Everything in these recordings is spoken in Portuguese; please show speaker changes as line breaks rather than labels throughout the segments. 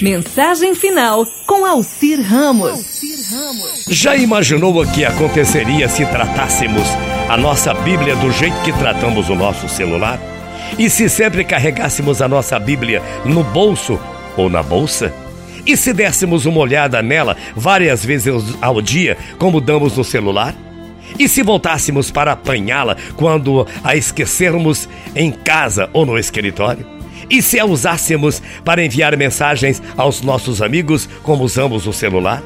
Mensagem final com Alcir Ramos.
Já imaginou o que aconteceria se tratássemos a nossa Bíblia do jeito que tratamos o nosso celular? E se sempre carregássemos a nossa Bíblia no bolso ou na bolsa? E se dessemos uma olhada nela várias vezes ao dia, como damos no celular? E se voltássemos para apanhá-la quando a esquecermos em casa ou no escritório? E se a usássemos para enviar mensagens aos nossos amigos, como usamos o celular?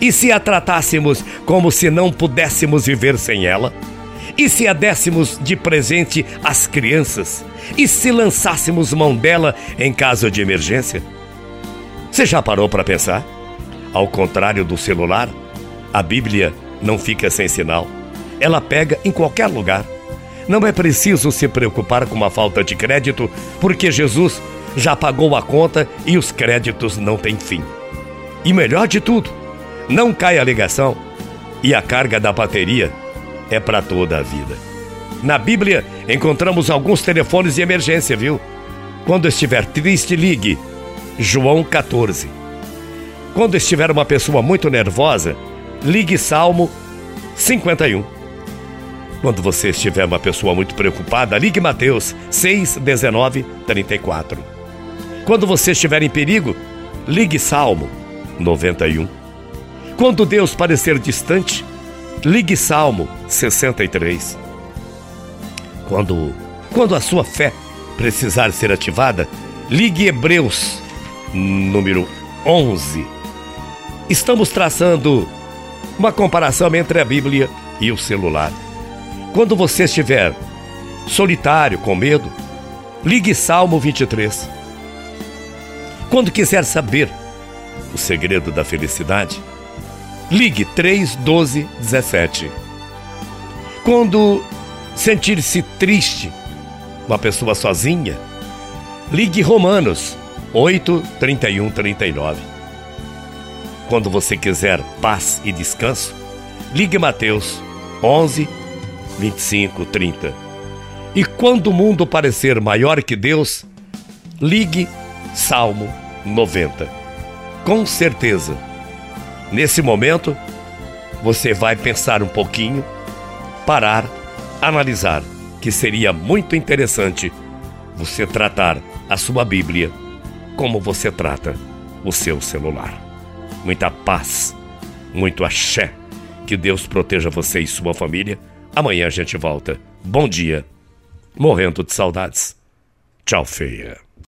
E se a tratássemos como se não pudéssemos viver sem ela? E se a dessemos de presente às crianças? E se lançássemos mão dela em caso de emergência? Você já parou para pensar? Ao contrário do celular, a Bíblia não fica sem sinal. Ela pega em qualquer lugar. Não é preciso se preocupar com uma falta de crédito, porque Jesus já pagou a conta e os créditos não têm fim. E melhor de tudo, não cai a ligação e a carga da bateria é para toda a vida. Na Bíblia encontramos alguns telefones de emergência, viu? Quando estiver triste, ligue. João 14. Quando estiver uma pessoa muito nervosa, ligue Salmo 51. Quando você estiver uma pessoa muito preocupada, ligue Mateus 6, 19, 34. Quando você estiver em perigo, ligue Salmo 91. Quando Deus parecer distante, ligue Salmo 63. Quando, quando a sua fé precisar ser ativada, ligue Hebreus número 11. Estamos traçando uma comparação entre a Bíblia e o celular. Quando você estiver solitário, com medo, ligue Salmo 23. Quando quiser saber o segredo da felicidade, ligue 3, 12, 17. Quando sentir-se triste, uma pessoa sozinha, ligue Romanos 8, 31, 39. Quando você quiser paz e descanso, ligue Mateus 11, 25, 30. E quando o mundo parecer maior que Deus, ligue Salmo 90. Com certeza, nesse momento, você vai pensar um pouquinho, parar, analisar, que seria muito interessante você tratar a sua Bíblia como você trata o seu celular. Muita paz, muito axé. Que Deus proteja você e sua família Amanhã a gente volta. Bom dia. Morrendo de saudades. Tchau, feia.